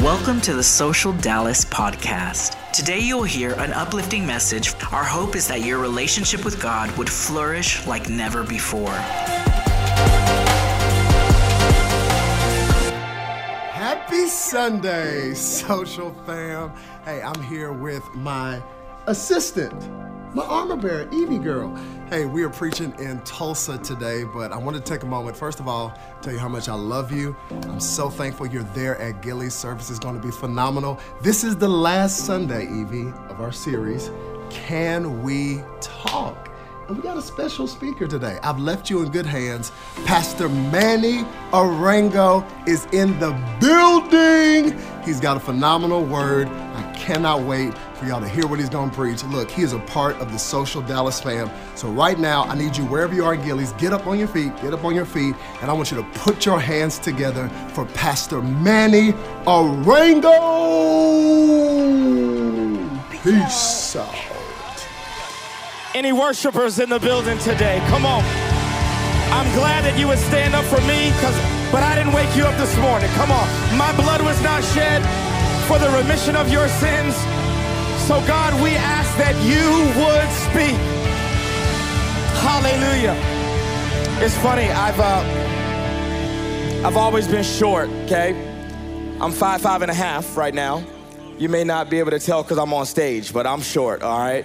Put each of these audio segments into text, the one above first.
Welcome to the Social Dallas podcast. Today you'll hear an uplifting message. Our hope is that your relationship with God would flourish like never before. Happy Sunday, social fam. Hey, I'm here with my assistant, my armor bearer, Evie girl. Hey, we are preaching in Tulsa today, but I want to take a moment, first of all, tell you how much I love you. I'm so thankful you're there at Gilley's. Service is going to be phenomenal. This is the last Sunday, Evie, of our series, Can We Talk? And we got a special speaker today. I've left you in good hands. Pastor Manny Arango is in the building. He's got a phenomenal word. I cannot wait for y'all to hear what he's to preach. Look, he is a part of the social Dallas fam. So right now, I need you wherever you are in Gilley's, get up on your feet, get up on your feet, and I want you to put your hands together for Pastor Manny Arango. Peace out. Any worshipers in the building today? Come on. I'm glad that you would stand up for me, cause, but I didn't wake you up this morning. Come on. My blood was not shed for the remission of your sins. So, God, we ask that you would speak. Hallelujah. It's funny, I've uh, I've always been short, okay? I'm five, five and a half right now. You may not be able to tell because I'm on stage, but I'm short, all right?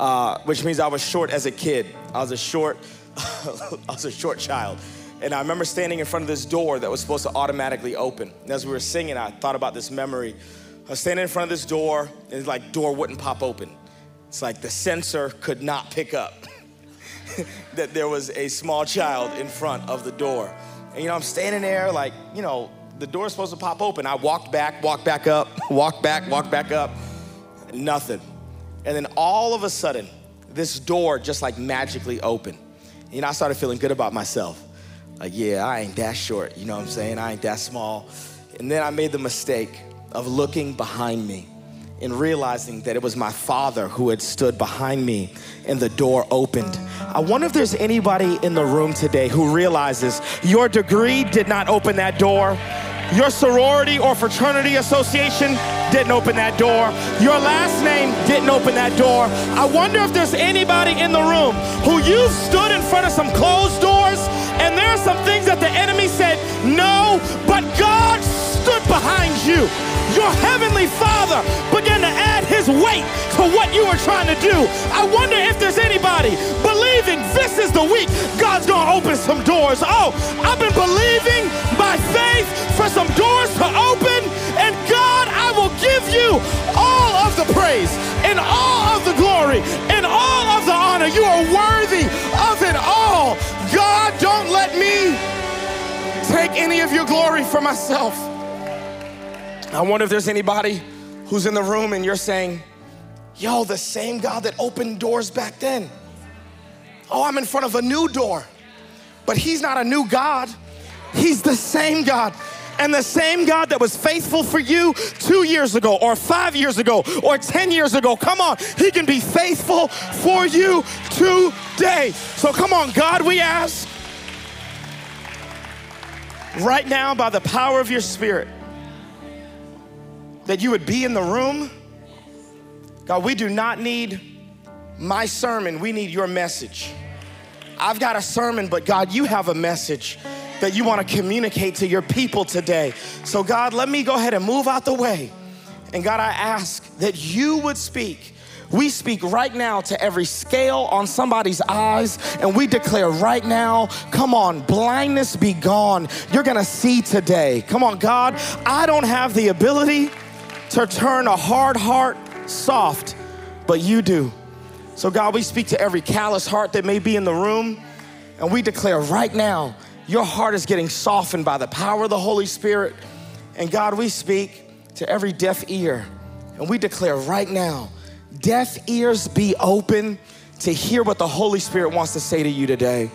Uh, which means I was short as a kid. I was a short, I was a short child. And I remember standing in front of this door that was supposed to automatically open. And as we were singing, I thought about this memory. I was standing in front of this door, and it's like door wouldn't pop open. It's like the sensor could not pick up that there was a small child in front of the door. And you know, I'm standing there like, you know, the door's supposed to pop open. I walked back, walked back up, walked back, walked back up, nothing. And then all of a sudden, this door just like magically opened. You know, I started feeling good about myself. Like, yeah, I ain't that short, you know what I'm saying? I ain't that small. And then I made the mistake of looking behind me and realizing that it was my father who had stood behind me and the door opened. I wonder if there's anybody in the room today who realizes your degree did not open that door. Your sorority or fraternity association didn't open that door. Your last name didn't open that door. I wonder if there's anybody in the room who you've stood in front of some closed doors and there are some things that the enemy said no, but God stood behind you. Your heavenly Father began to add his weight to what you were trying to do. I wonder if there's anybody believing this is the week God's gonna open some doors. Oh, I've been believing by faith for some doors to open, and God, I will give you all of the praise and all of the glory and all of the honor. You are worthy of it all. God, don't let me take any of your glory for myself. I wonder if there's anybody who's in the room and you're saying, Yo, the same God that opened doors back then. Oh, I'm in front of a new door. But He's not a new God, He's the same God. And the same God that was faithful for you two years ago, or five years ago, or 10 years ago, come on, He can be faithful for you today. So come on, God, we ask right now by the power of your Spirit that you would be in the room. God, we do not need my sermon, we need your message. I've got a sermon, but God, you have a message that you want to communicate to your people today. So, God, let me go ahead and move out the way. And God, I ask that you would speak. We speak right now to every scale on somebody's eyes, and we declare right now, come on, blindness be gone. You're gonna see today. Come on, God, I don't have the ability to turn a hard heart soft, but you do. So, God, we speak to every callous heart that may be in the room, and we declare right now, your heart is getting softened by the power of the Holy Spirit. And God, we speak to every deaf ear, and we declare right now, deaf ears be open to hear what the Holy Spirit wants to say to you today.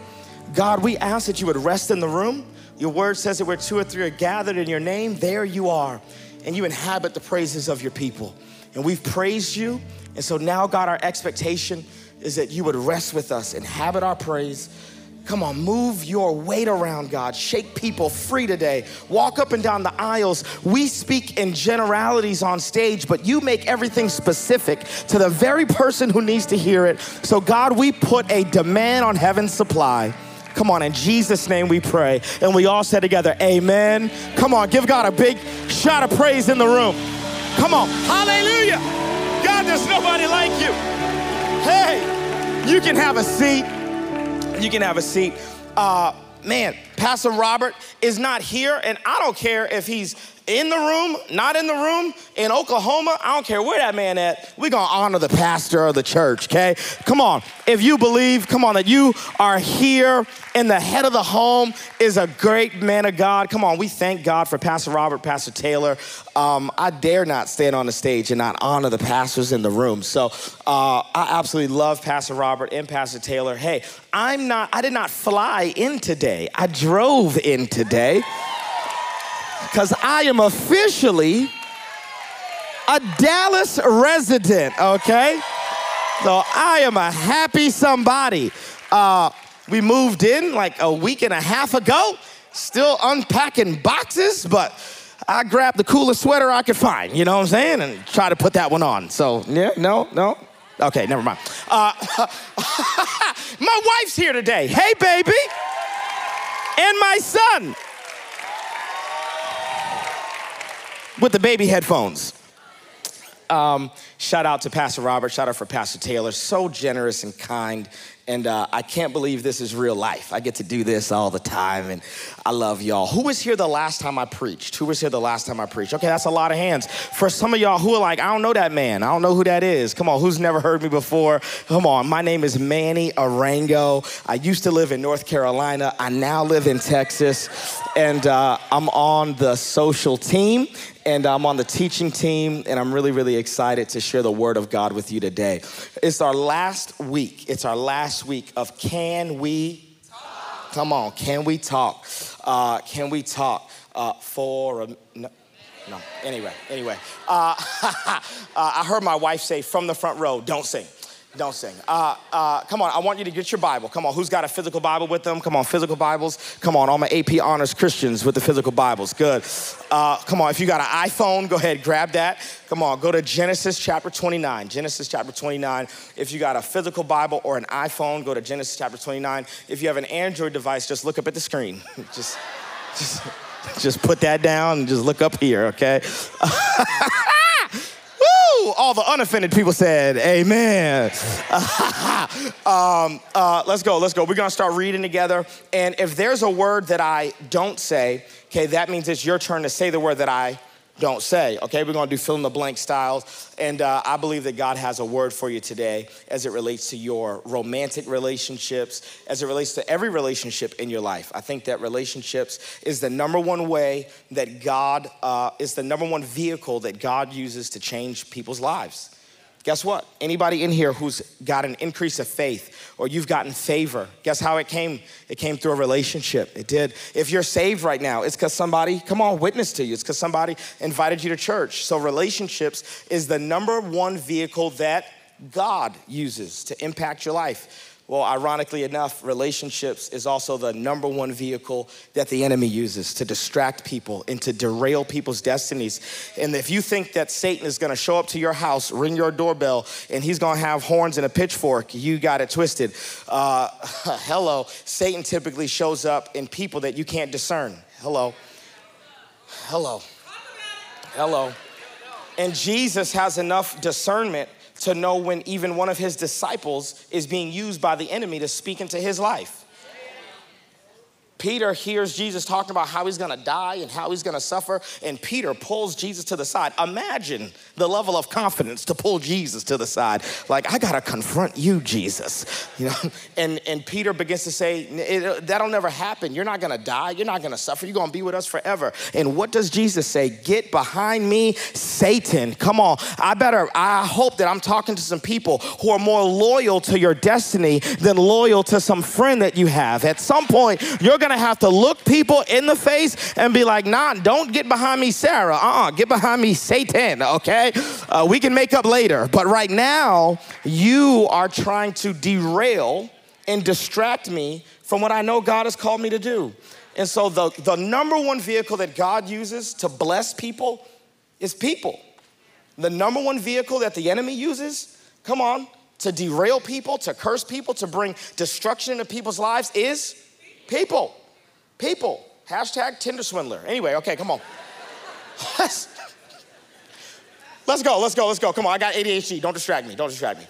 God, we ask that you would rest in the room. Your word says that where two or three are gathered in your name, there you are. And you inhabit the praises of your people. And we've praised you. And so now, God, our expectation is that you would rest with us, inhabit our praise. Come on, move your weight around, God. Shake people free today. Walk up and down the aisles. We speak in generalities on stage, but you make everything specific to the very person who needs to hear it. So, God, we put a demand on heaven's supply. Come on, in Jesus' name we pray. And we all said together, Amen. Come on, give God a big shout of praise in the room. Come on, hallelujah. God, there's nobody like you. Hey, you can have a seat. You can have a seat. Uh, man, Pastor Robert is not here, and I don't care if he's in the room, not in the room, in Oklahoma, I don't care where that man at. We're gonna honor the pastor of the church, okay? Come on. If you believe, come on, that you are here and the head of the home is a great man of God. Come on, we thank God for Pastor Robert, Pastor Taylor. Um, I dare not stand on the stage and not honor the pastors in the room. So uh, I absolutely love Pastor Robert and Pastor Taylor. Hey, I'm not, I did not fly in today. I drove in today because I am officially a Dallas resident, okay? So I am a happy somebody. Uh, we moved in like a week and a half ago, still unpacking boxes, but I grabbed the coolest sweater I could find, you know what I'm saying? And try to put that one on. So, yeah, no, no. Okay, never mind. Uh, my wife's here today. Hey, baby. And my son. With the baby headphones. Um, shout out to Pastor Robert, shout out for Pastor Taylor, so generous and kind. And uh, I can't believe this is real life. I get to do this all the time, and I love y'all. Who was here the last time I preached? Who was here the last time I preached? Okay, that's a lot of hands. For some of y'all who are like, I don't know that man, I don't know who that is. Come on, who's never heard me before? Come on, my name is Manny Arango. I used to live in North Carolina, I now live in Texas, and uh, I'm on the social team and I'm on the teaching team, and I'm really, really excited to share the word of God with you today. It's our last week. It's our last week of Can We Come on, can we talk? Uh, can we talk uh, for a. No, no. Anyway, anyway. Uh, uh, I heard my wife say from the front row, don't sing. Don't sing. Uh, uh, come on, I want you to get your Bible. Come on, who's got a physical Bible with them? Come on, physical Bibles. Come on, all my AP honors Christians with the physical Bibles. Good. Uh, come on, if you got an iPhone, go ahead, grab that. Come on, go to Genesis chapter 29. Genesis chapter 29. If you got a physical Bible or an iPhone, go to Genesis chapter 29. If you have an Android device, just look up at the screen. just, just, just put that down and just look up here, okay? all the unoffended people said, Amen. um, uh, let's go, let's go. We're gonna start reading together. And if there's a word that I don't say, okay, that means it's your turn to say the word that I don't say. Okay, we're gonna do fill in the blank styles. And uh, I believe that God has a word for you today as it relates to your romantic relationships, as it relates to every relationship in your life. I think that relationships is the number one way that God uh, is the number one vehicle that God uses to change people's lives. Guess what? Anybody in here who's got an increase of faith or you've gotten favor, guess how it came? It came through a relationship. It did. If you're saved right now, it's because somebody, come on, witness to you. It's because somebody invited you to church. So, relationships is the number one vehicle that God uses to impact your life. Well, ironically enough, relationships is also the number one vehicle that the enemy uses to distract people and to derail people's destinies. And if you think that Satan is gonna show up to your house, ring your doorbell, and he's gonna have horns and a pitchfork, you got it twisted. Uh, hello, Satan typically shows up in people that you can't discern. Hello. Hello. Hello. And Jesus has enough discernment to know when even one of his disciples is being used by the enemy to speak into his life. Peter hears Jesus talking about how he's gonna die and how he's gonna suffer, and Peter pulls Jesus to the side. Imagine the level of confidence to pull Jesus to the side. Like, I gotta confront you, Jesus. You know, and, and Peter begins to say, That'll never happen. You're not gonna die, you're not gonna suffer, you're gonna be with us forever. And what does Jesus say? Get behind me, Satan. Come on. I better, I hope that I'm talking to some people who are more loyal to your destiny than loyal to some friend that you have. At some point, you're gonna gonna have to look people in the face and be like, nah, don't get behind me, Sarah. Uh uh get behind me, Satan, okay? Uh, we can make up later. But right now, you are trying to derail and distract me from what I know God has called me to do. And so, the, the number one vehicle that God uses to bless people is people. The number one vehicle that the enemy uses, come on, to derail people, to curse people, to bring destruction into people's lives is people. People. Hashtag Tinder swindler. Anyway, okay, come on. Let's, let's go, let's go, let's go. Come on, I got ADHD. Don't distract me, don't distract me.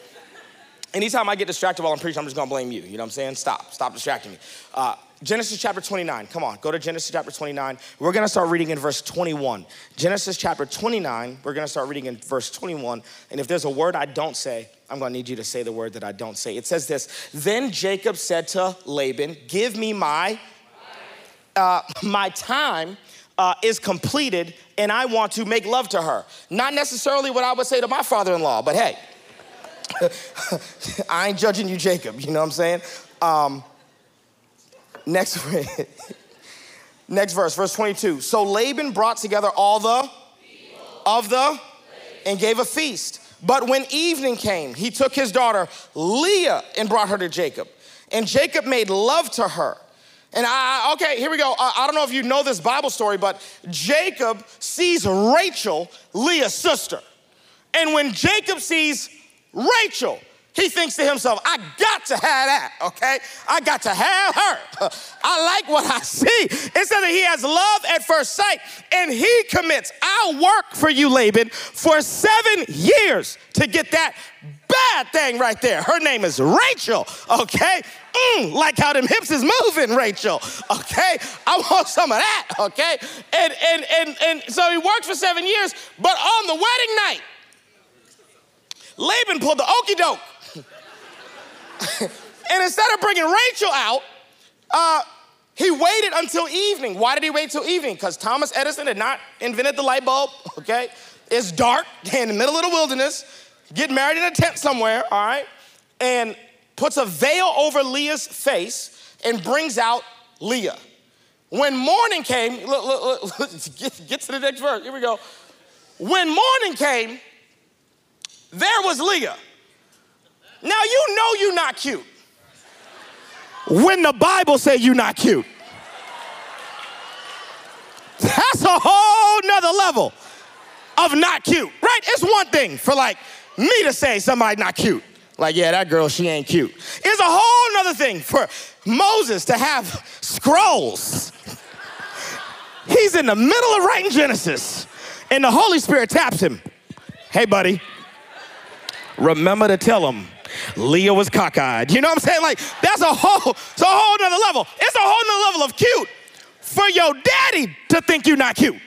Anytime I get distracted while I'm preaching, I'm just gonna blame you. You know what I'm saying? Stop, stop distracting me. Uh, Genesis chapter 29. Come on, go to Genesis chapter 29. We're gonna start reading in verse 21. Genesis chapter 29, we're gonna start reading in verse 21. And if there's a word I don't say, I'm gonna need you to say the word that I don't say. It says this Then Jacob said to Laban, Give me my, uh, my time. Uh, is completed and I want to make love to her. Not necessarily what I would say to my father in law, but hey, I ain't judging you, Jacob. You know what I'm saying? Um, next, next verse, verse 22. So Laban brought together all the of the and gave a feast. But when evening came, he took his daughter Leah and brought her to Jacob. And Jacob made love to her. And I, okay, here we go. I, I don't know if you know this Bible story, but Jacob sees Rachel, Leah's sister. And when Jacob sees Rachel, he thinks to himself, I got to have that, okay? I got to have her. I like what I see. It says that he has love at first sight and he commits, I'll work for you, Laban, for seven years to get that bad thing right there. Her name is Rachel, okay? Mm, like how them hips is moving, Rachel, okay? I want some of that, okay? And, and, and, and so he worked for seven years, but on the wedding night, Laban pulled the okey doke. and instead of bringing Rachel out, uh, he waited until evening. Why did he wait till evening? Because Thomas Edison had not invented the light bulb, okay? It's dark in the middle of the wilderness, get married in a tent somewhere, all right? And puts a veil over Leah's face and brings out Leah. When morning came, look, look, look, get, get to the next verse. Here we go. When morning came, there was Leah. Now you know you're not cute. When the Bible say you're not cute. That's a whole nother level of not cute, right? It's one thing for like me to say somebody not cute. Like, yeah, that girl, she ain't cute. It's a whole nother thing for Moses to have scrolls. He's in the middle of writing Genesis, and the Holy Spirit taps him. Hey, buddy, remember to tell him Leah was cockeyed. You know what I'm saying? Like, that's a whole, it's a whole nother level. It's a whole nother level of cute for your daddy to think you're not cute.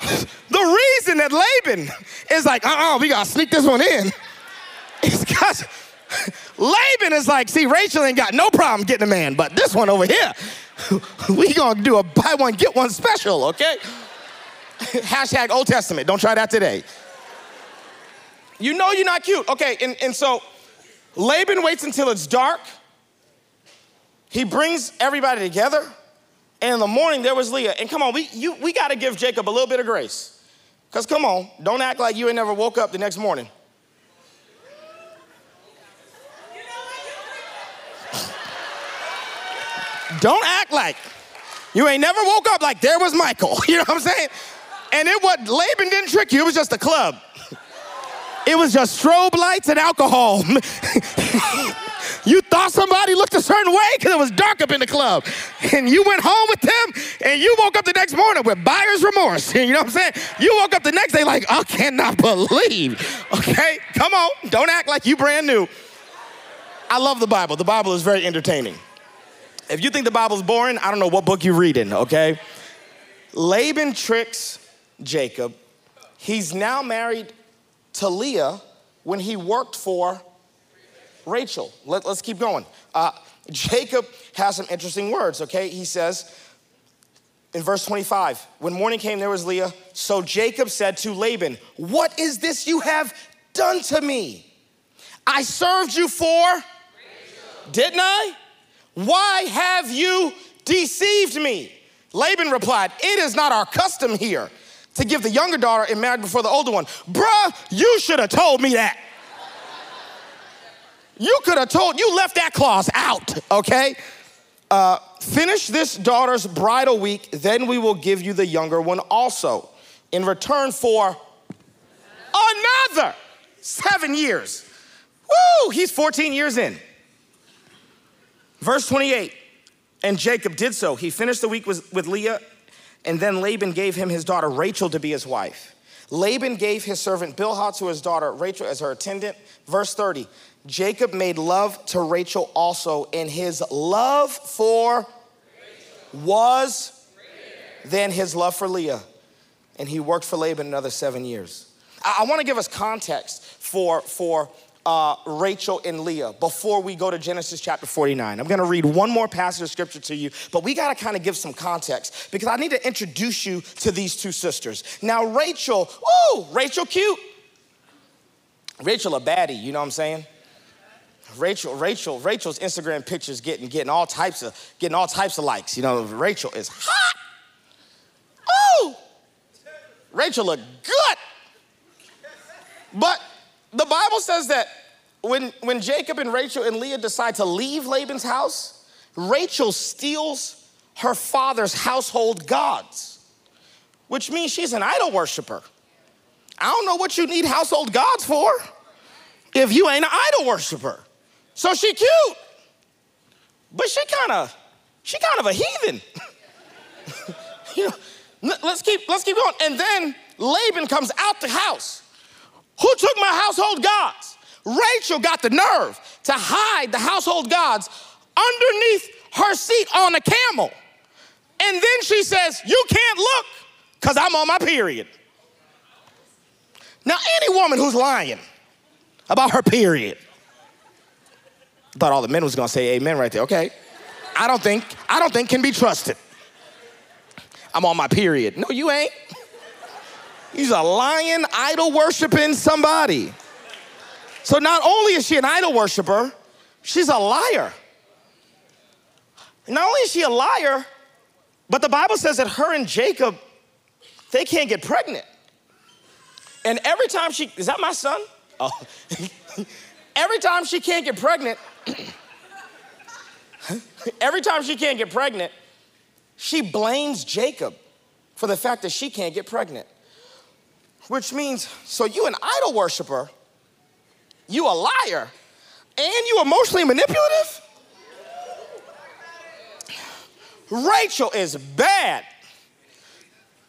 the reason that Laban is like, uh-uh, we gotta sneak this one in, is because Laban is like, see, Rachel ain't got no problem getting a man, but this one over here, we gonna do a buy one, get one special, okay? Hashtag Old Testament, don't try that today. You know you're not cute. Okay, and, and so Laban waits until it's dark. He brings everybody together. And in the morning, there was Leah. And come on, we, you, we got to give Jacob a little bit of grace. Because come on, don't act like you ain't never woke up the next morning. don't act like you ain't never woke up like there was Michael. You know what I'm saying? And it was Laban didn't trick you, it was just a club. It was just strobe lights and alcohol. You thought somebody looked a certain way because it was dark up in the club. And you went home with them and you woke up the next morning with buyer's remorse. You know what I'm saying? You woke up the next day like, I cannot believe. Okay, come on. Don't act like you brand new. I love the Bible. The Bible is very entertaining. If you think the Bible's boring, I don't know what book you're reading, okay? Laban tricks Jacob. He's now married to Leah when he worked for Rachel. Let, us keep going. Uh, Jacob has some interesting words, okay? He says in verse 25, when morning came, there was Leah. So Jacob said to Laban, What is this you have done to me? I served you for, Rachel. didn't I? Why have you deceived me? Laban replied, It is not our custom here to give the younger daughter in marriage before the older one. Bruh, you should have told me that. You could have told, you left that clause out, okay? Uh, finish this daughter's bridal week, then we will give you the younger one also. In return for another seven years. Woo! He's 14 years in. Verse 28 And Jacob did so. He finished the week with, with Leah, and then Laban gave him his daughter Rachel to be his wife. Laban gave his servant Bilhah to his daughter Rachel as her attendant. Verse 30 Jacob made love to Rachel also, and his love for Rachel. was Greater. than his love for Leah. And he worked for Laban another seven years. I, I want to give us context for, for uh, Rachel and Leah before we go to Genesis chapter 49. I'm gonna read one more passage of scripture to you, but we gotta kind of give some context because I need to introduce you to these two sisters. Now, Rachel, woo, Rachel cute. Rachel a baddie, you know what I'm saying? Rachel, Rachel, Rachel's Instagram pictures getting getting all types of getting all types of likes. You know, Rachel is hot. Oh, Rachel look good. But the Bible says that when, when Jacob and Rachel and Leah decide to leave Laban's house, Rachel steals her father's household gods, which means she's an idol worshiper. I don't know what you need household gods for if you ain't an idol worshiper. So she cute, but she kind of, she kind of a heathen. you know, let's keep, let's keep going. And then Laban comes out the house. Who took my household gods? Rachel got the nerve to hide the household gods underneath her seat on a camel. And then she says, You can't look because I'm on my period. Now, any woman who's lying about her period, thought all the men was gonna say amen right there. Okay. I don't think, I don't think can be trusted. I'm on my period. No, you ain't. He's a lying, idol worshiping somebody. So not only is she an idol worshiper, she's a liar. Not only is she a liar, but the Bible says that her and Jacob, they can't get pregnant. And every time she, is that my son? Oh. every time she can't get pregnant, every time she can't get pregnant, she blames Jacob for the fact that she can't get pregnant. Which means, so you an idol worshiper, you a liar, and you emotionally manipulative? Rachel is bad,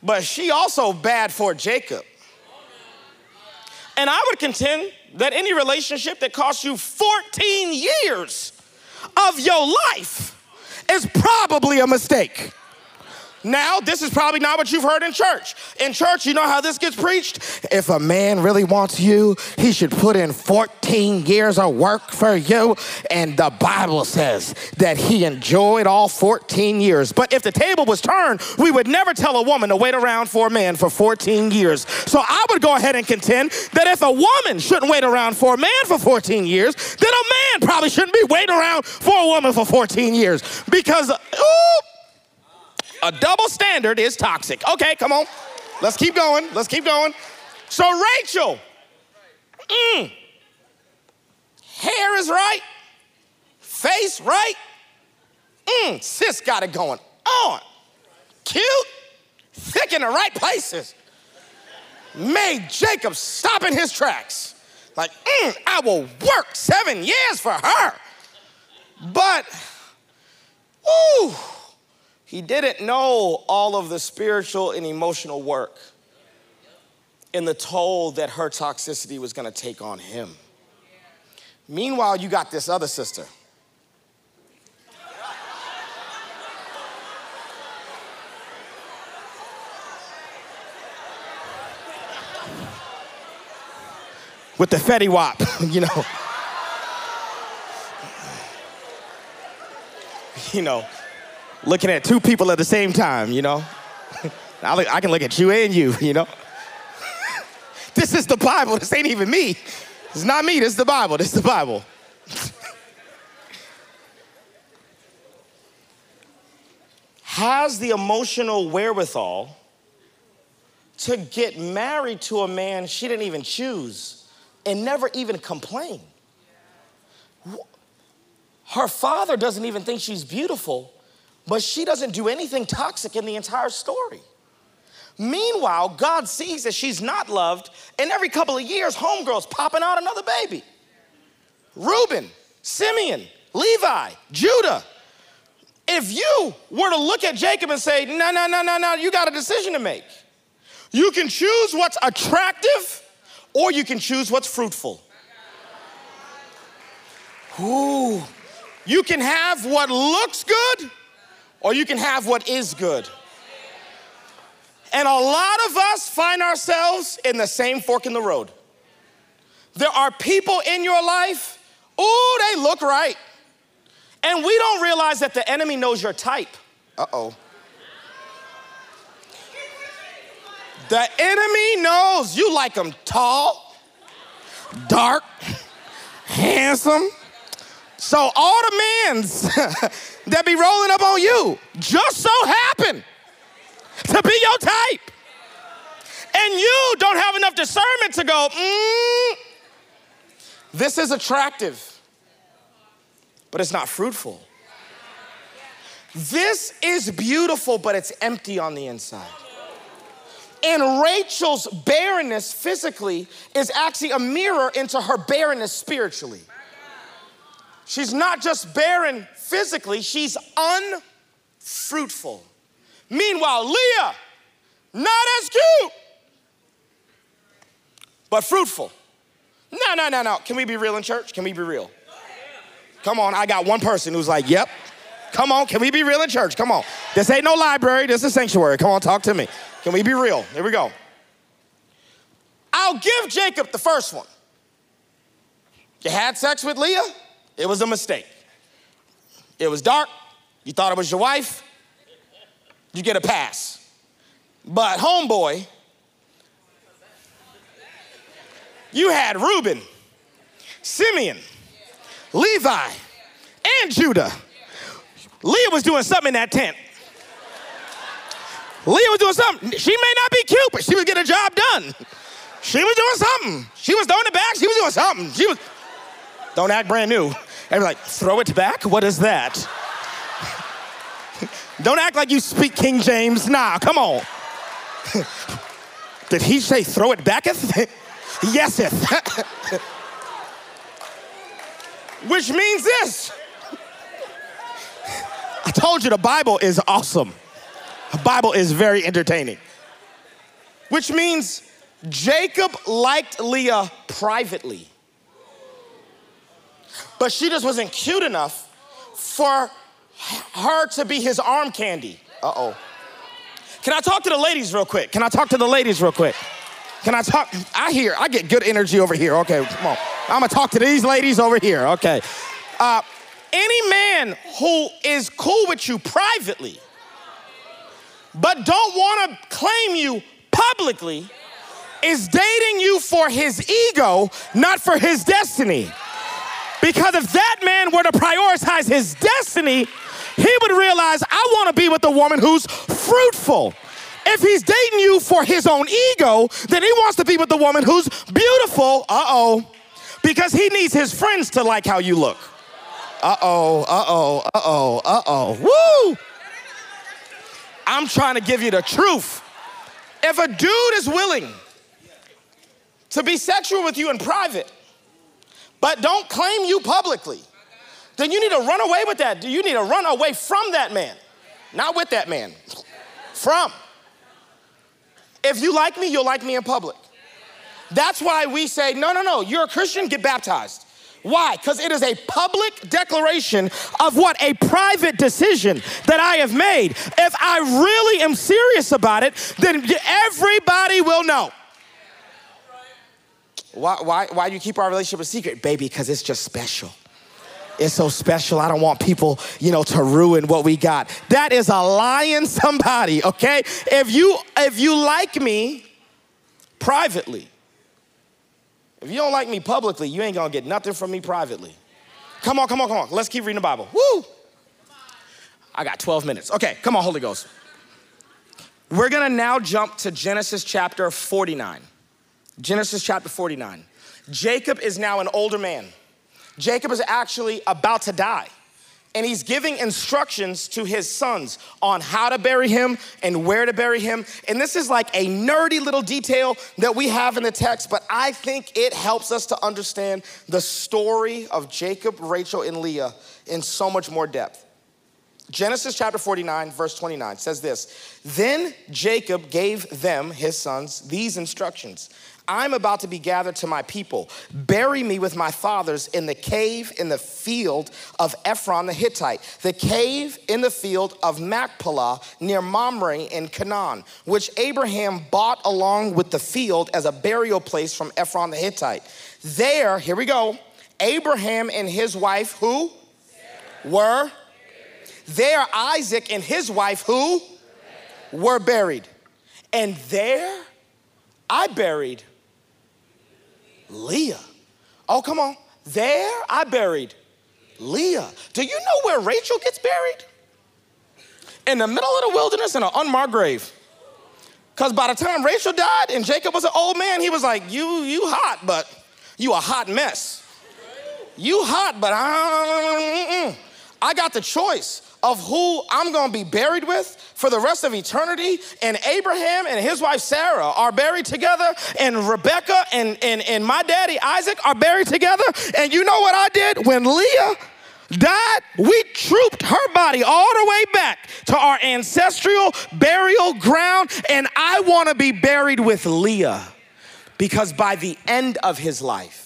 but she also bad for Jacob. And I would contend that any relationship that costs you 14 years of your life is probably a mistake. Now, this is probably not what you've heard in church. In church, you know how this gets preached? If a man really wants you, he should put in 14 years of work for you. And the Bible says that he enjoyed all 14 years. But if the table was turned, we would never tell a woman to wait around for a man for 14 years. So I would go ahead and contend that if a woman shouldn't wait around for a man for 14 years, then a man probably shouldn't be waiting around for a woman for 14 years. Because, ooh, a double standard is toxic. Okay, come on. Let's keep going. Let's keep going. So, Rachel, mm, hair is right, face right. Mm, sis got it going on. Cute, thick in the right places. Made Jacob stop in his tracks. Like, mm, I will work seven years for her. But, ooh, he didn't know all of the spiritual and emotional work and the toll that her toxicity was gonna take on him. Meanwhile, you got this other sister. With the Fetty Wap, you know. you know, looking at two people at the same time, you know? I, look, I can look at you and you, you know? this is the Bible. This ain't even me. It's not me. This is the Bible. This is the Bible. Has the emotional wherewithal to get married to a man she didn't even choose and never even complain. her father doesn't even think she's beautiful, but she doesn't do anything toxic in the entire story. Meanwhile, God sees that she's not loved, and every couple of years, homegirl's popping out another baby. Reuben, Simeon, Levi, Judah. If you were to look at Jacob and say, no, no, no, no, no, you got a decision to make. You can choose what's attractive or you can choose what's fruitful. Ooh. You can have what looks good or you can have what is good. And a lot of us find ourselves in the same fork in the road. There are people in your life, oh, they look right. And we don't realize that the enemy knows your type. Uh oh. The enemy knows you like them tall, dark, handsome. So all the men's that be rolling up on you just so happen to be your type. And you don't have enough discernment to go, mm, this is attractive, but it's not fruitful. This is beautiful, but it's empty on the inside. And Rachel's barrenness physically is actually a mirror into her barrenness spiritually. She's not just barren physically, she's unfruitful. Meanwhile, Leah, not as cute, but fruitful. No, no, no, no. Can we be real in church? Can we be real? Come on, I got one person who's like, yep. Come on, can we be real in church? Come on. This ain't no library, this is sanctuary. Come on, talk to me. Can we be real? Here we go. I'll give Jacob the first one. You had sex with Leah, it was a mistake. It was dark, you thought it was your wife, you get a pass. But homeboy, you had Reuben, Simeon, Levi, and Judah. Leah was doing something in that tent. Leah was doing something. She may not be cute, but she was getting a job done. She was doing something. She was throwing it back. She was doing something. She was. Don't act brand new. And we're like, throw it back? What is that? Don't act like you speak King James. Nah, come on. Did he say throw it backeth? Yeseth. Which means this. I told you the Bible is awesome. The Bible is very entertaining. Which means Jacob liked Leah privately. But she just wasn't cute enough for her to be his arm candy. Uh oh. Can I talk to the ladies real quick? Can I talk to the ladies real quick? Can I talk? I hear, I get good energy over here. Okay, come on. I'm gonna talk to these ladies over here. Okay. Uh, any man who is cool with you privately, but don't wanna claim you publicly, is dating you for his ego, not for his destiny. Because if that man were to prioritize his destiny, he would realize I want to be with the woman who's fruitful. If he's dating you for his own ego, then he wants to be with the woman who's beautiful. Uh oh. Because he needs his friends to like how you look. Uh oh, uh oh, uh oh, uh oh. Woo! I'm trying to give you the truth. If a dude is willing to be sexual with you in private, but don't claim you publicly, then you need to run away with that. You need to run away from that man, not with that man. From. If you like me, you'll like me in public. That's why we say, no, no, no, you're a Christian, get baptized. Why? Because it is a public declaration of what a private decision that I have made. If I really am serious about it, then everybody will know. Why, why, why do you keep our relationship a secret? Baby, because it's just special. It's so special. I don't want people, you know, to ruin what we got. That is a lying somebody, okay? If you if you like me privately, if you don't like me publicly, you ain't gonna get nothing from me privately. Come on, come on, come on. Let's keep reading the Bible. Woo! I got 12 minutes. Okay, come on, Holy Ghost. We're gonna now jump to Genesis chapter 49. Genesis chapter 49. Jacob is now an older man. Jacob is actually about to die. and he's giving instructions to his sons on how to bury him and where to bury him. And this is like a nerdy little detail that we have in the text, but I think it helps us to understand the story of Jacob, Rachel, and Leah in so much more depth. Genesis chapter 49, verse 29 says this Then Jacob gave them, his sons, these instructions I'm about to be gathered to my people. Bury me with my fathers in the cave in the field of Ephron the Hittite, the cave in the field of Machpelah near Mamre in Canaan, which Abraham bought along with the field as a burial place from Ephron the Hittite. There, here we go, Abraham and his wife, who were there, Isaac and his wife, who were buried. And there, I buried Leah. Oh, come on. There I buried Leah. Do you know where Rachel gets buried? In the middle of the wilderness in an unmarked grave. Because by the time Rachel died and Jacob was an old man, he was like, You, you hot, but you a hot mess. You hot, but I, mm, mm, mm, I got the choice of who I'm gonna be buried with for the rest of eternity. And Abraham and his wife Sarah are buried together, and Rebecca and, and, and my daddy Isaac are buried together. And you know what I did? When Leah died, we trooped her body all the way back to our ancestral burial ground. And I wanna be buried with Leah because by the end of his life,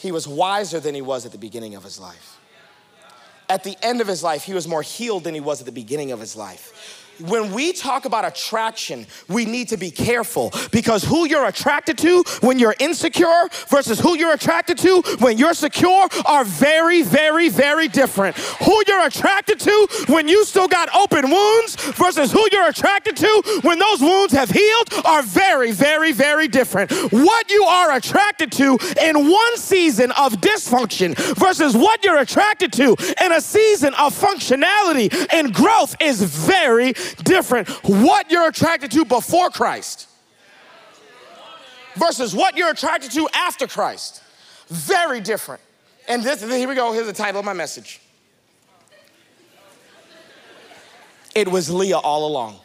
he was wiser than he was at the beginning of his life. At the end of his life, he was more healed than he was at the beginning of his life when we talk about attraction, we need to be careful because who you're attracted to when you're insecure versus who you're attracted to when you're secure are very, very, very different. Who you're attracted to when you still got open wounds versus who you're attracted to when those wounds have healed are very, very, very different. What you are attracted to in one season of dysfunction versus what you're attracted to in a season of functionality and growth is very different what you're attracted to before Christ versus what you're attracted to after Christ. Very different. And this, here we go. Here's the title of my message. It was Leah all along.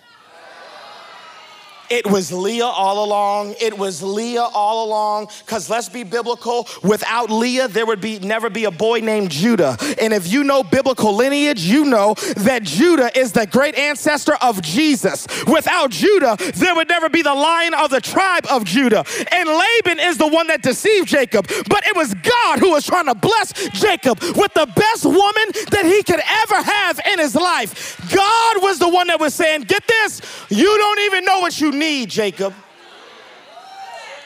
It was Leah all along. It was Leah all along. Because let's be biblical. Without Leah, there would be never be a boy named Judah. And if you know biblical lineage, you know that Judah is the great ancestor of Jesus. Without Judah, there would never be the lion of the tribe of Judah. And Laban is the one that deceived Jacob. But it was God who was trying to bless Jacob with the best woman that he could ever have in his life. God was the one that was saying, Get this, you don't even know what you need, Jacob.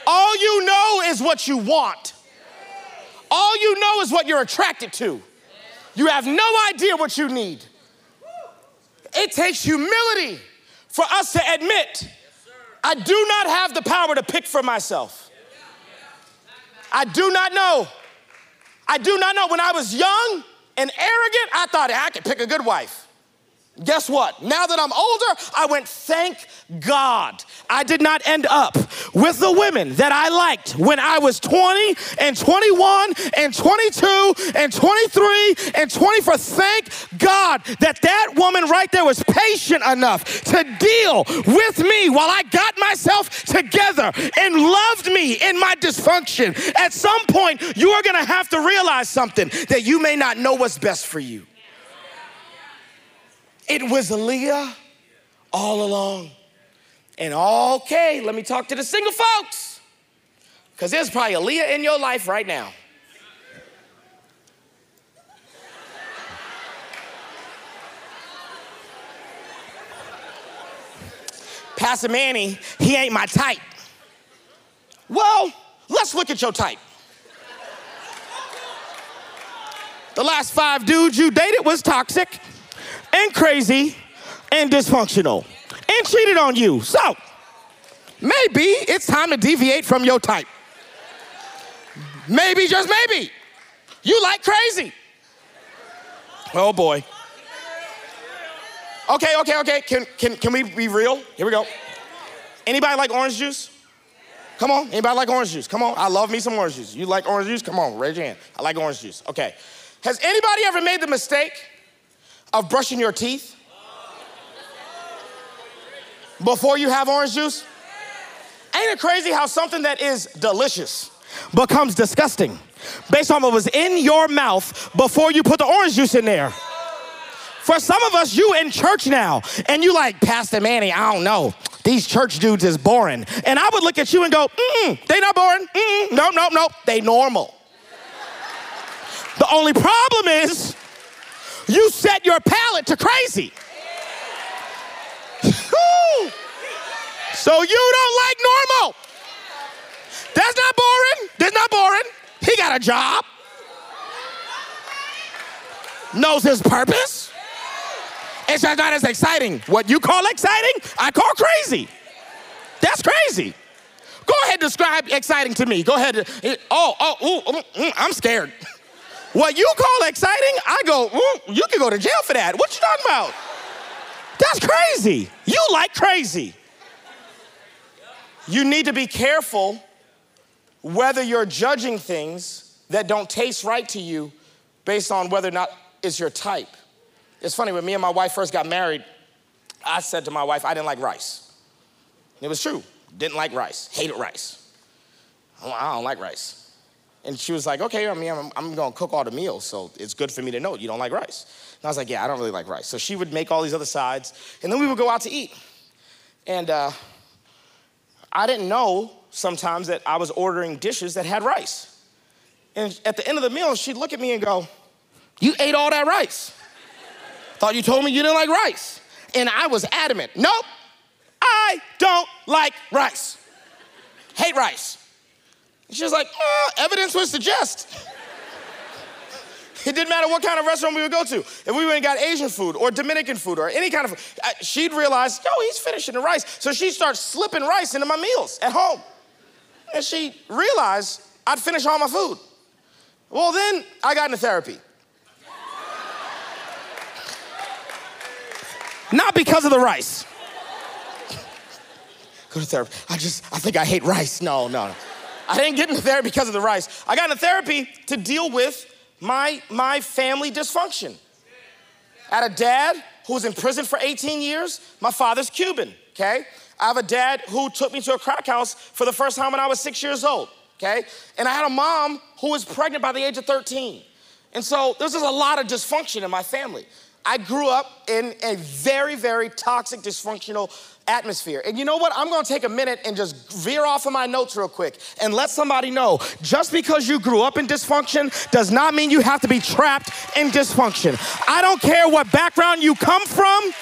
All you know is what you want. All you know is what you're attracted to. You have no idea what you need. It takes humility for us to admit I do not have the power to pick for myself. I do not know. I do not know. When I was young and arrogant, I thought I could pick a good wife. Guess what? Now that I'm older, I went, thank God. I did not end up with the women that I liked when I was 20 and 21 and 22 and 23 and 24. Thank God that that woman right there was patient enough to deal with me while I got myself together and loved me in my dysfunction. At some point, you are gonna have to realize something that you may not know what's best for you. It was Leah all along. And okay, let me talk to the single folks. Because there's probably a Leah in your life right now. Pastor Manny, he ain't my type. Well, let's look at your type. The last five dudes you dated was toxic and crazy and dysfunctional and cheated on you. So maybe it's time to deviate from your type. Maybe, just maybe, you like crazy. Oh boy. Okay, okay, okay. Can, can, can we be real? Here we go. Anybody like orange juice? Come on. Anybody like orange juice? Come on. I love me some orange juice. You like orange juice? Come on, raise your hand. I like orange juice. Okay. Has anybody ever made the mistake of brushing your teeth before you have orange juice? Ain't it crazy how something that is delicious becomes disgusting based on what was in your mouth before you put the orange juice in there? For some of us, you in church now, and you like, Pastor Manny, I don't know. These church dudes is boring. And I would look at you and go, mm, they not boring. Mm, nope, nope, nope. They normal. the only problem is you set your palate to crazy. so you don't like normal. That's not boring. That's not boring. He got a job. Knows his purpose. It's just not as exciting. What you call exciting, I call crazy. That's crazy. Go ahead, describe exciting to me. Go ahead. Oh, oh, ooh, mm, mm, I'm scared. What you call exciting, I go, ooh, you can go to jail for that. What you talking about? That's crazy. You like crazy. You need to be careful whether you're judging things that don't taste right to you based on whether or not it's your type. It's funny, when me and my wife first got married, I said to my wife, I didn't like rice. It was true. Didn't like rice, hated rice. I don't like rice. And she was like, okay, I mean, I'm, I'm gonna cook all the meals, so it's good for me to know you don't like rice. And I was like, yeah, I don't really like rice. So she would make all these other sides, and then we would go out to eat. And uh, I didn't know sometimes that I was ordering dishes that had rice. And at the end of the meal, she'd look at me and go, You ate all that rice. Thought you told me you didn't like rice. And I was adamant, Nope, I don't like rice. Hate rice. And she was like, oh, Evidence would suggest. It didn't matter what kind of restaurant we would go to. If we went and got Asian food or Dominican food or any kind of food, she'd realize, yo, he's finishing the rice. So she starts slipping rice into my meals at home. And she realized I'd finish all my food. Well, then I got into therapy. Not because of the rice. Go to therapy. I just, I think I hate rice. No, no, no. I didn't get into therapy because of the rice. I got into therapy to deal with my, my family dysfunction. I had a dad who was in prison for 18 years. My father's Cuban, okay? I have a dad who took me to a crack house for the first time when I was six years old, okay? And I had a mom who was pregnant by the age of 13. And so there's just a lot of dysfunction in my family. I grew up in a very, very toxic, dysfunctional atmosphere. And you know what? I'm gonna take a minute and just veer off of my notes real quick and let somebody know just because you grew up in dysfunction does not mean you have to be trapped in dysfunction. I don't care what background you come from.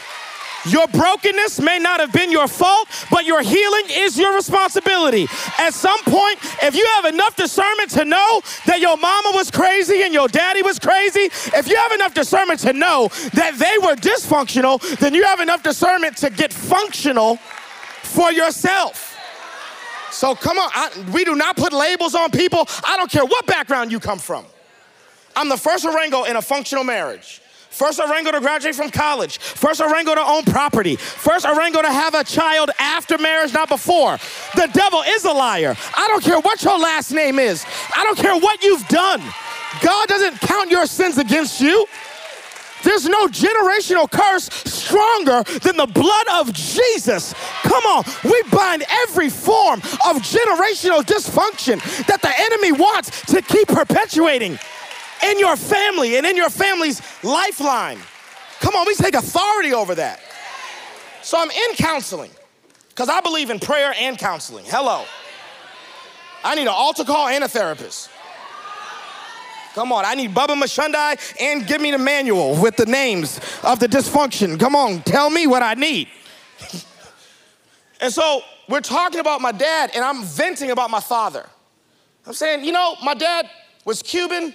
Your brokenness may not have been your fault, but your healing is your responsibility. At some point, if you have enough discernment to know that your mama was crazy and your daddy was crazy, if you have enough discernment to know that they were dysfunctional, then you have enough discernment to get functional for yourself. So come on, I, we do not put labels on people. I don't care what background you come from. I'm the first Arango in a functional marriage. First Arango to graduate from college. First Arango to own property. First Arango to have a child after marriage, not before. The devil is a liar. I don't care what your last name is. I don't care what you've done. God doesn't count your sins against you. There's no generational curse stronger than the blood of Jesus. Come on, we bind every form of generational dysfunction that the enemy wants to keep perpetuating in your family and in your family's lifeline. Come on, we take authority over that. So I'm in counseling because I believe in prayer and counseling. Hello. I need an altar call and a therapist. Come on, I need Baba Mashundai and give me the manual with the names of the dysfunction. Come on, tell me what I need. and so we're talking about my dad, and I'm venting about my father. I'm saying, you know, my dad was Cuban,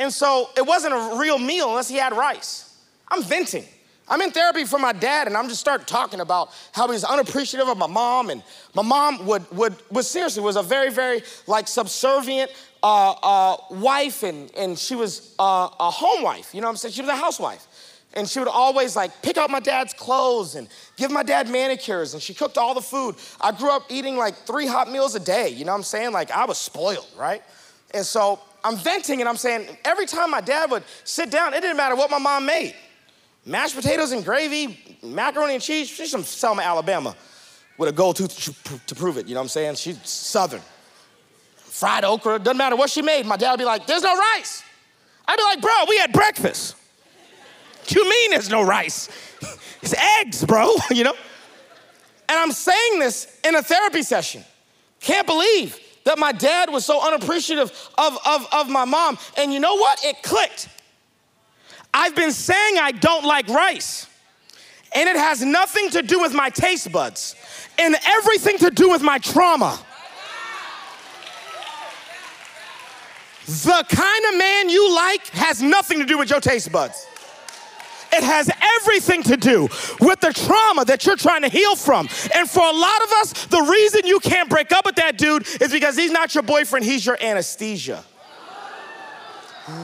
and so it wasn't a real meal unless he had rice. I'm venting. I'm in therapy for my dad, and I'm just start talking about how he's unappreciative of my mom, and my mom would would was seriously was a very very like subservient uh, uh, wife, and and she was uh, a home wife. You know what I'm saying? She was a housewife, and she would always like pick out my dad's clothes and give my dad manicures, and she cooked all the food. I grew up eating like three hot meals a day. You know what I'm saying? Like I was spoiled, right? And so I'm venting and I'm saying every time my dad would sit down, it didn't matter what my mom made. Mashed potatoes and gravy, macaroni and cheese. She's from Selma, Alabama, with a gold tooth to, prove it. You know what I'm saying? She's Southern. Fried okra, doesn't matter what she made. My dad would be like, "There's no rice." I'd be like, "Bro, we had breakfast." you mean there's no rice? it's eggs, bro. you know. And I'm saying this in a therapy session. Can't believe that my dad was so unappreciative of, of, of my mom. And you know what? It clicked. I've been saying I don't like rice, and it has nothing to do with my taste buds and everything to do with my trauma. The kind of man you like has nothing to do with your taste buds. It has everything to do with the trauma that you're trying to heal from. And for a lot of us, the reason you can't break up with that dude is because he's not your boyfriend, he's your anesthesia.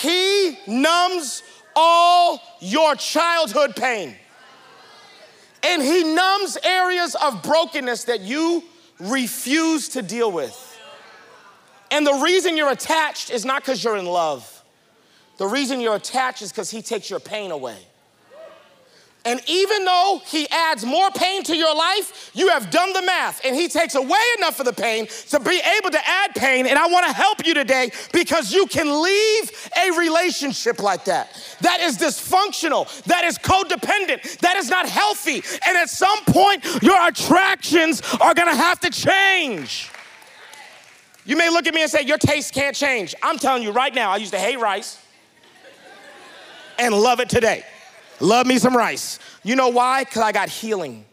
He numbs all your childhood pain. And he numbs areas of brokenness that you refuse to deal with. And the reason you're attached is not because you're in love. The reason you're attached is because he takes your pain away. And even though he adds more pain to your life, you have done the math and he takes away enough of the pain to be able to add pain. And I want to help you today because you can leave a relationship like that. That is dysfunctional, that is codependent, that is not healthy. And at some point, your attractions are going to have to change. You may look at me and say, Your taste can't change. I'm telling you right now, I used to hate rice and love it today. Love me some rice. You know why? Because I got healing.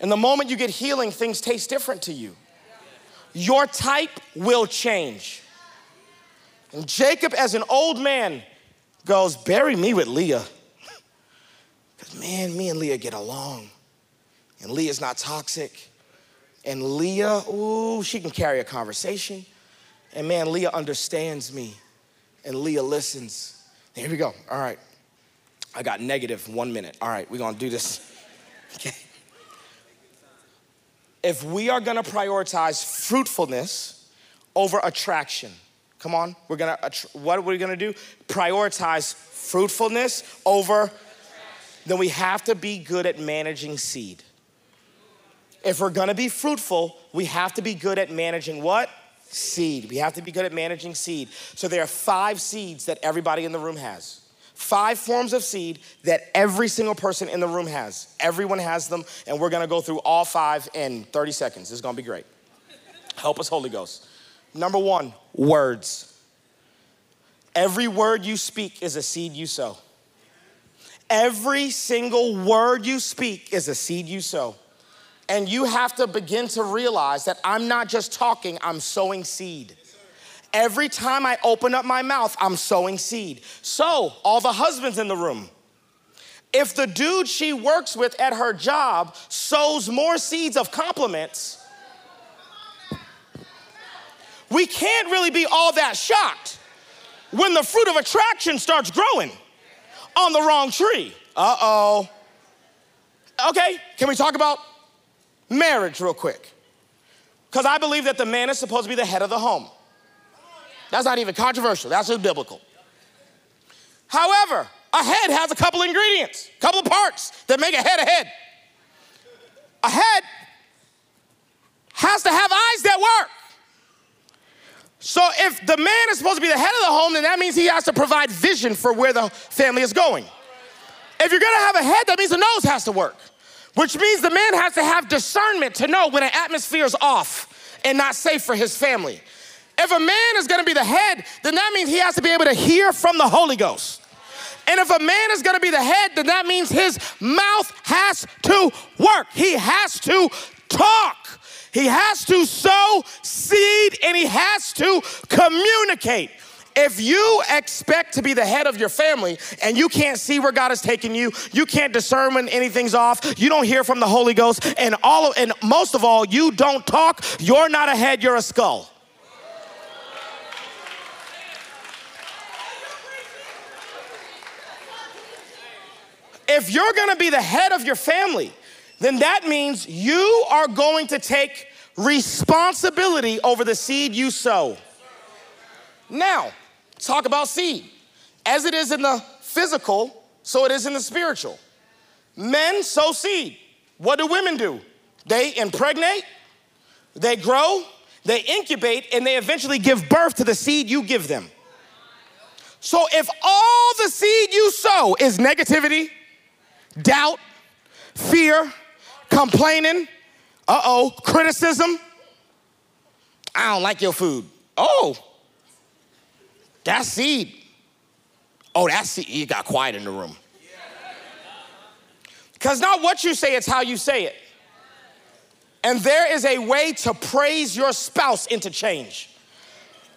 And the moment you get healing, things taste different to you. Your type will change. And Jacob, as an old man, goes, Bury me with Leah. Because, man, me and Leah get along. And Leah's not toxic. And Leah, ooh, she can carry a conversation. And man, Leah understands me. And Leah listens. Here we go. All right. I got negative one minute. All right, we're gonna do this. Okay. If we are gonna prioritize fruitfulness over attraction, come on, we're gonna, what are we gonna do? Prioritize fruitfulness over, then we have to be good at managing seed. If we're gonna be fruitful, we have to be good at managing what? Seed. We have to be good at managing seed. So there are five seeds that everybody in the room has five forms of seed that every single person in the room has. Everyone has them, and we're gonna go through all five in 30 seconds. This is gonna be great. Help us, Holy Ghost. Number one, words. Every word you speak is a seed you sow. Every single word you speak is a seed you sow. And you have to begin to realize that I'm not just talking, I'm sowing seed. Every time I open up my mouth, I'm sowing seed. So, all the husbands in the room, if the dude she works with at her job sows more seeds of compliments, we can't really be all that shocked when the fruit of attraction starts growing on the wrong tree. Uh oh. Okay, can we talk about marriage real quick? Because I believe that the man is supposed to be the head of the home. That's not even controversial, that's just biblical. However, a head has a couple ingredients, a couple of parts that make a head a head. A head has to have eyes that work. So if the man is supposed to be the head of the home, then that means he has to provide vision for where the family is going. If you're gonna have a head, that means the nose has to work, which means the man has to have discernment to know when an atmosphere is off and not safe for his family. If a man is gonna be the head, then that means he has to be able to hear from the Holy Ghost. And if a man is gonna be the head, then that means his mouth has to work. He has to talk. He has to sow seed and he has to communicate. If you expect to be the head of your family and you can't see where God has taken you, you can't discern when anything's off, you don't hear from the Holy Ghost, and all of, and most of all, you don't talk, you're not a head, you're a skull. If you're gonna be the head of your family, then that means you are going to take responsibility over the seed you sow. Now, talk about seed. As it is in the physical, so it is in the spiritual. Men sow seed. What do women do? They impregnate, they grow, they incubate, and they eventually give birth to the seed you give them. So if all the seed you sow is negativity, doubt, fear, complaining, uh oh, criticism, I don't like your food. Oh, that's seed. Oh, that's seed. You got quiet in the room. Because not what you say, it's how you say it. And there is a way to praise your spouse into change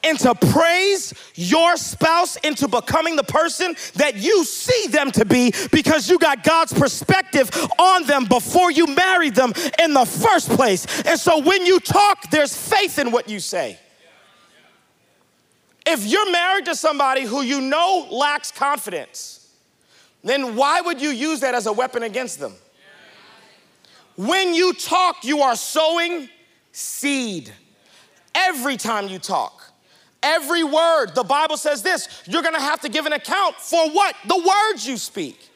and to praise your spouse into becoming the person that you see them to be because you got God's perspective on them before you married them in the first place. And so when you talk, there's faith in what you say. If you're married to somebody who you know lacks confidence, then why would you use that as a weapon against them? When you talk, you are sowing seed every time you talk. Every word, the Bible says this you're gonna have to give an account for what? The words you speak.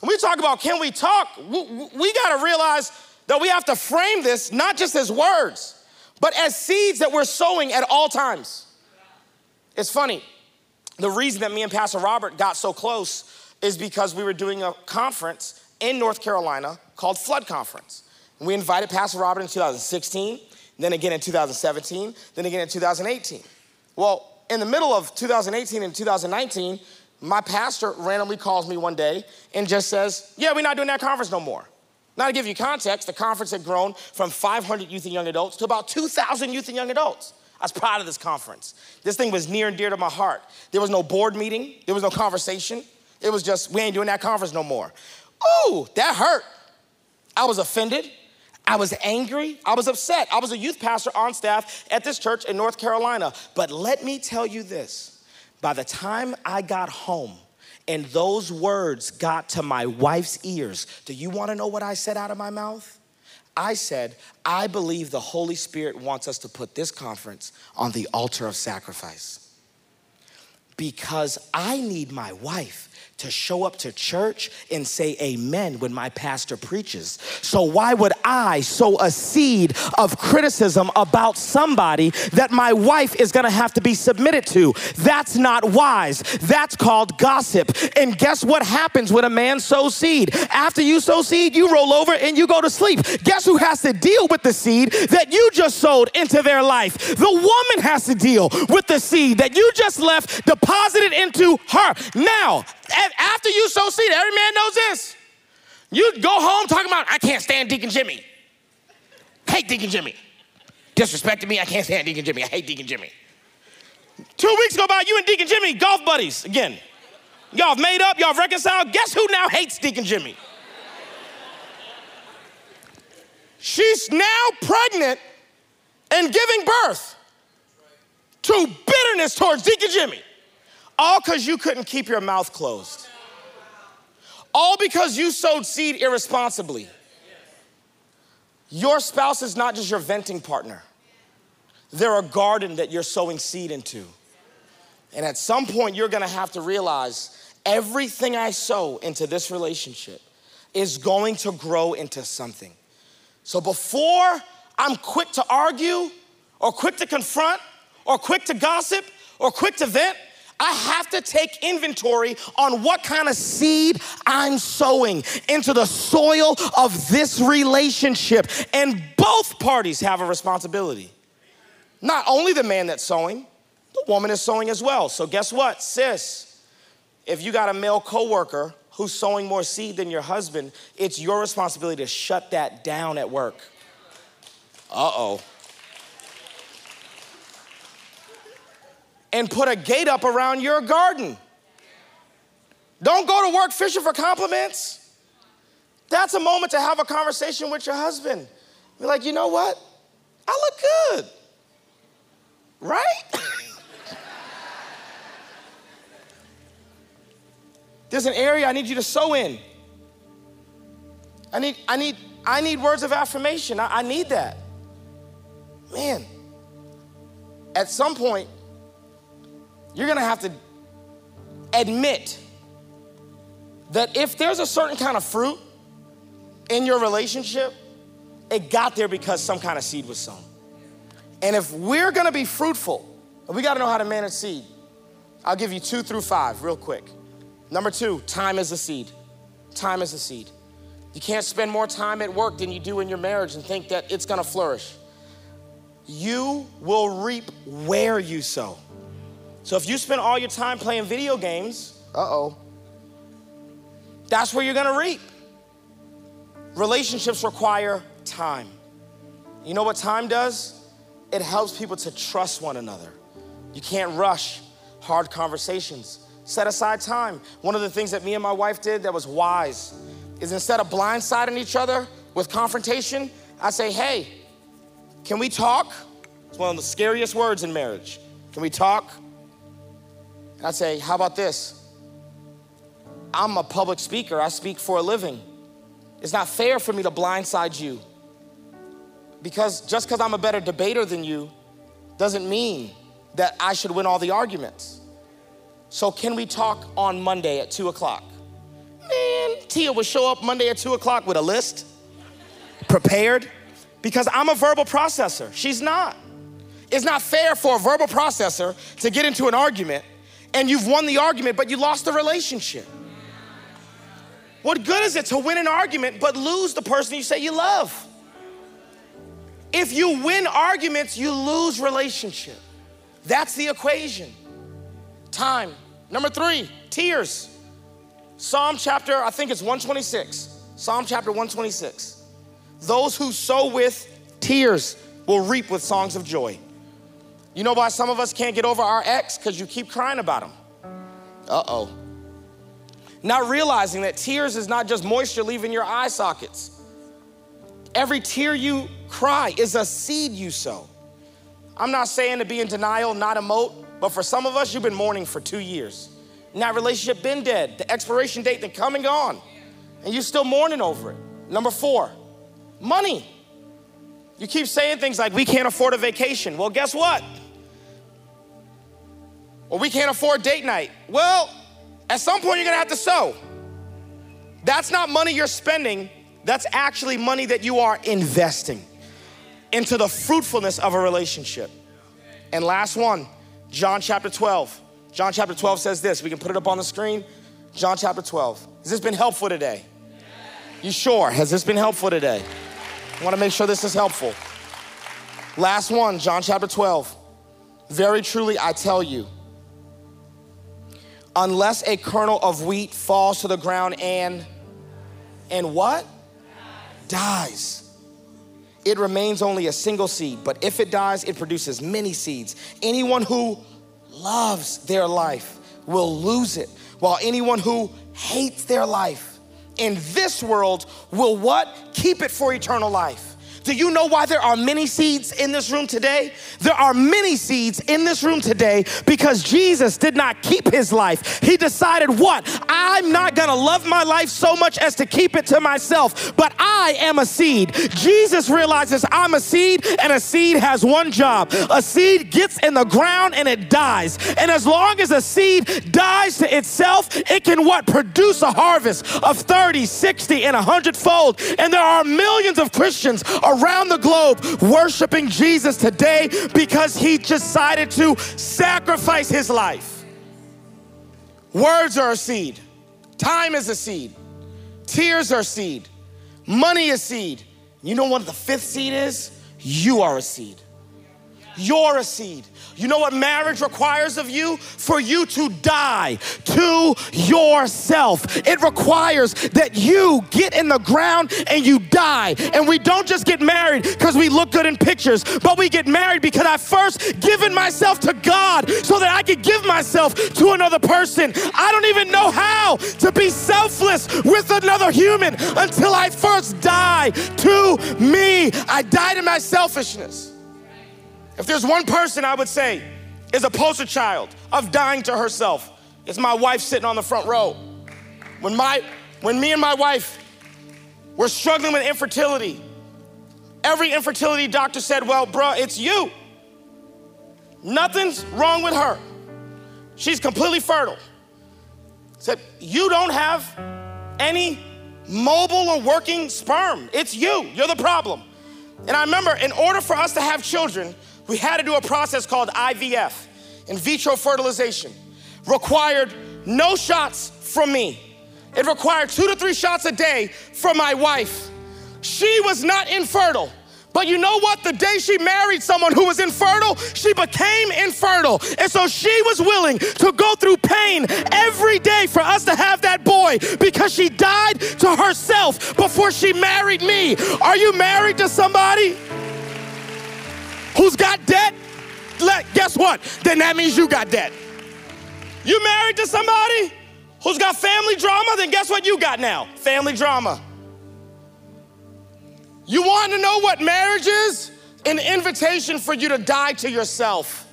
When we talk about can we talk, we, we gotta realize that we have to frame this not just as words, but as seeds that we're sowing at all times. It's funny. The reason that me and Pastor Robert got so close is because we were doing a conference in North Carolina called Flood Conference. And we invited Pastor Robert in 2016, then again in 2017, then again in 2018. Well, in the middle of 2018 and 2019, my pastor randomly calls me one day and just says, Yeah, we're not doing that conference no more. Now, to give you context, the conference had grown from 500 youth and young adults to about 2,000 youth and young adults. I was proud of this conference. This thing was near and dear to my heart. There was no board meeting, there was no conversation. It was just, we ain't doing that conference no more. Ooh, that hurt. I was offended. I was angry. I was upset. I was a youth pastor on staff at this church in North Carolina. But let me tell you this by the time I got home, and those words got to my wife's ears. Do you want to know what I said out of my mouth? I said, I believe the Holy Spirit wants us to put this conference on the altar of sacrifice. Because I need my wife to show up to church and say amen when my pastor preaches. So, why would I sow a seed of criticism about somebody that my wife is gonna have to be submitted to? That's not wise. That's called gossip. And guess what happens when a man sows seed? After you sow seed, you roll over and you go to sleep. Guess who has to deal with the seed that you just sowed into their life? The woman has to deal with the seed that you just left deposited into her. Now, after you sow seed, every man knows this. You go home talking about, I can't stand Deacon Jimmy. Hate Deacon Jimmy. Disrespecting me, I can't stand Deacon Jimmy. I hate Deacon Jimmy. Two weeks go by, you and Deacon Jimmy, golf buddies again. Y'all made up, y'all reconciled. Guess who now hates Deacon Jimmy? She's now pregnant and giving birth to bitterness towards Deacon Jimmy. All because you couldn't keep your mouth closed. All because you sowed seed irresponsibly. Your spouse is not just your venting partner, they're a garden that you're sowing seed into. And at some point, you're gonna have to realize everything I sow into this relationship is going to grow into something. So before I'm quick to argue, or quick to confront, or quick to gossip, or quick to vent, I have to take inventory on what kind of seed I'm sowing into the soil of this relationship. And both parties have a responsibility. Not only the man that's sowing, the woman is sowing as well. So guess what, sis? If you got a male coworker who's sowing more seed than your husband, it's your responsibility to shut that down at work. Uh-oh. And put a gate up around your garden. Don't go to work fishing for compliments. That's a moment to have a conversation with your husband. Be like, you know what? I look good. Right? There's an area I need you to sow in. I need, I need, I need words of affirmation. I, I need that. man, at some point, you're gonna have to admit that if there's a certain kind of fruit in your relationship, it got there because some kind of seed was sown. And if we're gonna be fruitful, we gotta know how to manage seed. I'll give you two through five real quick. Number two, time is a seed. Time is a seed. You can't spend more time at work than you do in your marriage and think that it's gonna flourish. You will reap where you sow. So if you spend all your time playing video games, uh oh, that's where you're gonna reap. Relationships require time. You know what time does? It helps people to trust one another. You can't rush hard conversations. Set aside time. One of the things that me and my wife did that was wise is instead of blindsiding each other with confrontation, I say, hey, can we talk? It's one of the scariest words in marriage. Can we talk? I say, how about this? I'm a public speaker, I speak for a living. It's not fair for me to blindside you. Because just because I'm a better debater than you doesn't mean that I should win all the arguments. So, can we talk on Monday at two o'clock? Man, Tia would show up Monday at two o'clock with a list, prepared, because I'm a verbal processor. She's not. It's not fair for a verbal processor to get into an argument and you've won the argument, but you lost the relationship. What good is it to win an argument but lose the person you say you love? If you win arguments, you lose relationship. That's the equation. Time. Number three, tears. Psalm chapter, I think it's 126. Psalm chapter 126. Those who sow with tears will reap with songs of joy. You know why some of us can't get over our ex? Because you keep crying about him. Uh oh. Not realizing that tears is not just moisture leaving your eye sockets. Every tear you cry is a seed you sow. I'm not saying to be in denial, not emote, but for some of us, you've been mourning for two years. And that relationship been dead, the expiration date then come and gone, and you're still mourning over it. Number four, money. You keep saying things like, we can't afford a vacation. Well, guess what? Or we can't afford date night. Well, at some point, you're gonna have to sow. That's not money you're spending, that's actually money that you are investing into the fruitfulness of a relationship. And last one, John chapter 12. John chapter 12 says this. We can put it up on the screen. John chapter 12. Has this been helpful today? You sure? Has this been helpful today? I wanna make sure this is helpful. Last one, John chapter 12. Very truly, I tell you, unless a kernel of wheat falls to the ground and and what? Dies. It remains only a single seed but if it dies it produces many seeds. Anyone who loves their life will lose it while anyone who hates their life in this world will what? Keep it for eternal life do you know why there are many seeds in this room today? There are many seeds in this room today because Jesus did not keep his life. He decided, what? I'm not gonna love my life so much as to keep it to myself, but I am a seed. Jesus realizes I'm a seed, and a seed has one job a seed gets in the ground and it dies. And as long as a seed dies to itself, it can what? Produce a harvest of 30, 60, and 100 fold. And there are millions of Christians around the globe worshiping Jesus today because he decided to sacrifice his life. Words are a seed, time is a seed, tears are seed, money is seed. You know what the fifth seed is? You are a seed. You're a seed. You know what marriage requires of you? For you to die to yourself. It requires that you get in the ground and you die. And we don't just get married because we look good in pictures, but we get married because I first given myself to God so that I could give myself to another person. I don't even know how to be selfless with another human until I first die to me. I die to my selfishness. If there's one person I would say is a poster child of dying to herself, it's my wife sitting on the front row. When my when me and my wife were struggling with infertility, every infertility doctor said, Well, bruh, it's you. Nothing's wrong with her. She's completely fertile. Said, You don't have any mobile or working sperm. It's you. You're the problem. And I remember, in order for us to have children, we had to do a process called IVF, in vitro fertilization. Required no shots from me. It required two to three shots a day from my wife. She was not infertile. But you know what? The day she married someone who was infertile, she became infertile. And so she was willing to go through pain every day for us to have that boy because she died to herself before she married me. Are you married to somebody who's got debt? Guess what? Then that means you got debt. You married to somebody who's got family drama? Then guess what you got now? Family drama. You want to know what marriage is? An invitation for you to die to yourself.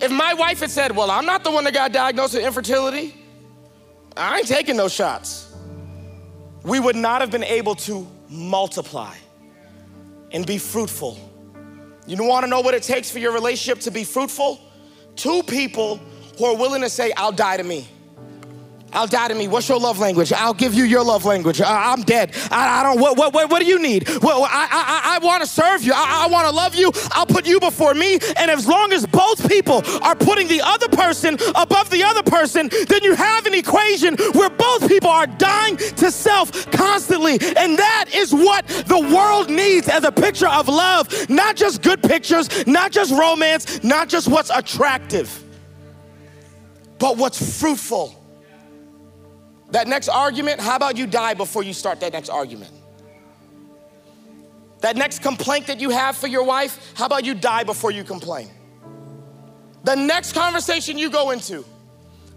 If my wife had said, Well, I'm not the one that got diagnosed with infertility, I ain't taking those shots, we would not have been able to multiply and be fruitful. You want to know what it takes for your relationship to be fruitful? Two people who are willing to say, I'll die to me. I'll die to me. What's your love language? I'll give you your love language. I, am dead. I, I, don't. What, what, what, do you need? Well, I, I, I want to serve you. I, I want to love you. I'll put you before me. And as long as both people are putting the other person above the other person, then you have an equation where both people are dying to self constantly. And that is what the world needs as a picture of love. Not just good pictures, not just romance, not just what's attractive, but what's fruitful that next argument, how about you die before you start that next argument? That next complaint that you have for your wife, how about you die before you complain? The next conversation you go into,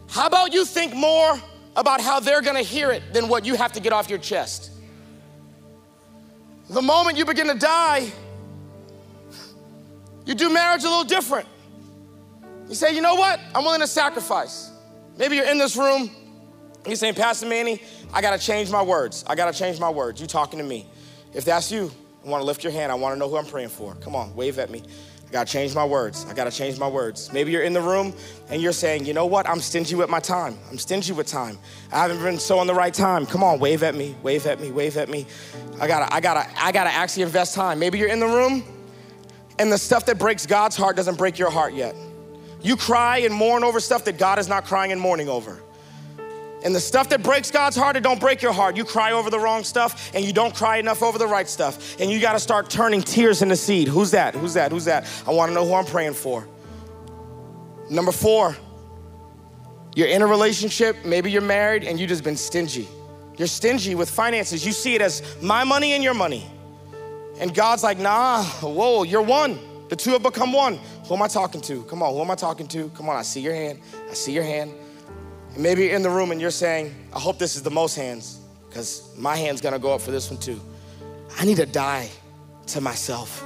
how about you think more about how they're gonna hear it than what you have to get off your chest? The moment you begin to die, you do marriage a little different. You say, you know what? I'm willing to sacrifice. Maybe you're in this room He's saying, Pastor Manny, I gotta change my words. I gotta change my words. You talking to me. If that's you, I wanna lift your hand. I wanna know who I'm praying for. Come on, wave at me. I gotta change my words. I gotta change my words. Maybe you're in the room and you're saying, you know what? I'm stingy with my time. I'm stingy with time. I haven't been so on the right time. Come on, wave at me, wave at me, wave at me. I gotta, I gotta, I gotta actually invest time. Maybe you're in the room and the stuff that breaks God's heart doesn't break your heart yet. You cry and mourn over stuff that God is not crying and mourning over. And the stuff that breaks God's heart, it don't break your heart. You cry over the wrong stuff and you don't cry enough over the right stuff. And you got to start turning tears into seed. Who's that? Who's that? Who's that? I want to know who I'm praying for. Number four, you're in a relationship, maybe you're married and you just been stingy. You're stingy with finances. You see it as my money and your money. And God's like, nah, whoa, you're one. The two have become one. Who am I talking to? Come on, who am I talking to? Come on, I see your hand. I see your hand. Maybe you're in the room and you're saying, I hope this is the most hands, because my hand's gonna go up for this one too. I need to die to myself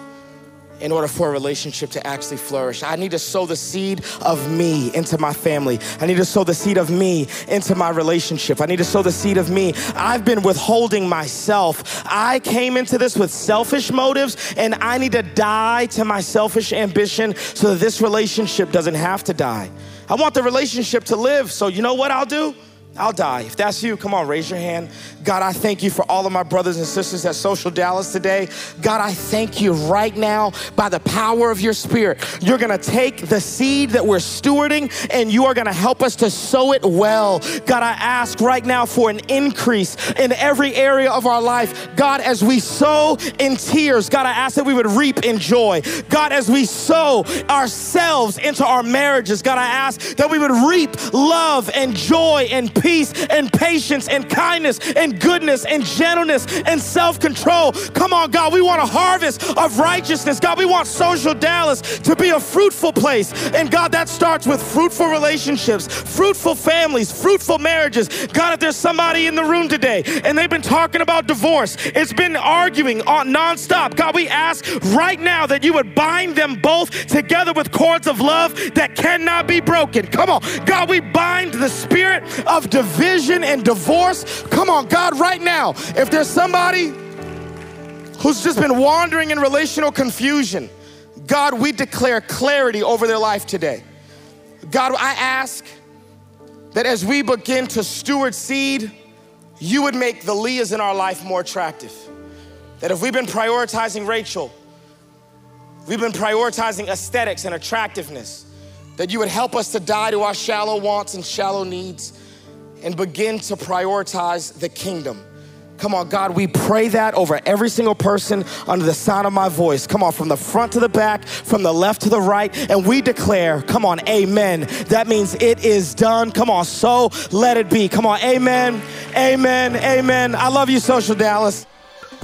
in order for a relationship to actually flourish. I need to sow the seed of me into my family. I need to sow the seed of me into my relationship. I need to sow the seed of me. I've been withholding myself. I came into this with selfish motives, and I need to die to my selfish ambition so that this relationship doesn't have to die. I want the relationship to live. So, you know what I'll do? I'll die. If that's you, come on, raise your hand. God, I thank you for all of my brothers and sisters at Social Dallas today. God, I thank you right now by the power of your spirit. You're gonna take the seed that we're stewarding and you are gonna help us to sow it well. God, I ask right now for an increase in every area of our life. God, as we sow in tears, God, I ask that we would reap in joy. God, as we sow ourselves into our marriages, God, I ask that we would reap love and joy and peace and patience and kindness and goodness and gentleness and self control. Come on, God, we want a harvest of righteousness. God, we want social Dallas to be a fruitful place. And God, that starts with fruitful relationships, fruitful families, fruitful marriages. God, if there's somebody in the room today and they've been talking about divorce, it's been arguing on nonstop. God, we ask right now that you would bind them both together with cords of love that cannot be broken. Come on, God, we bind the spirit of division and divorce. Come on, God, right now, if there's somebody who's just been wandering in relational confusion, God, we declare clarity over their life today. God, I ask that as we begin to steward seed, you would make the Leahs in our life more attractive. That if we've been prioritizing Rachel, we've been prioritizing aesthetics and attractiveness, that you would help us to die to our shallow wants and shallow needs and begin to prioritize the kingdom. Come on, God, we pray that over every single person under the sound of my voice. Come on, from the front to the back, from the left to the right, and we declare, come on, amen. That means it is done. Come on, so let it be. Come on, amen, amen, amen. I love you, Social Dallas.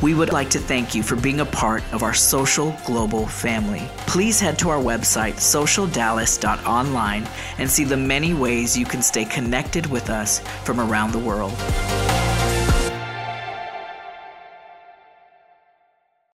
We would like to thank you for being a part of our social global family. Please head to our website, socialdallas.online, and see the many ways you can stay connected with us from around the world.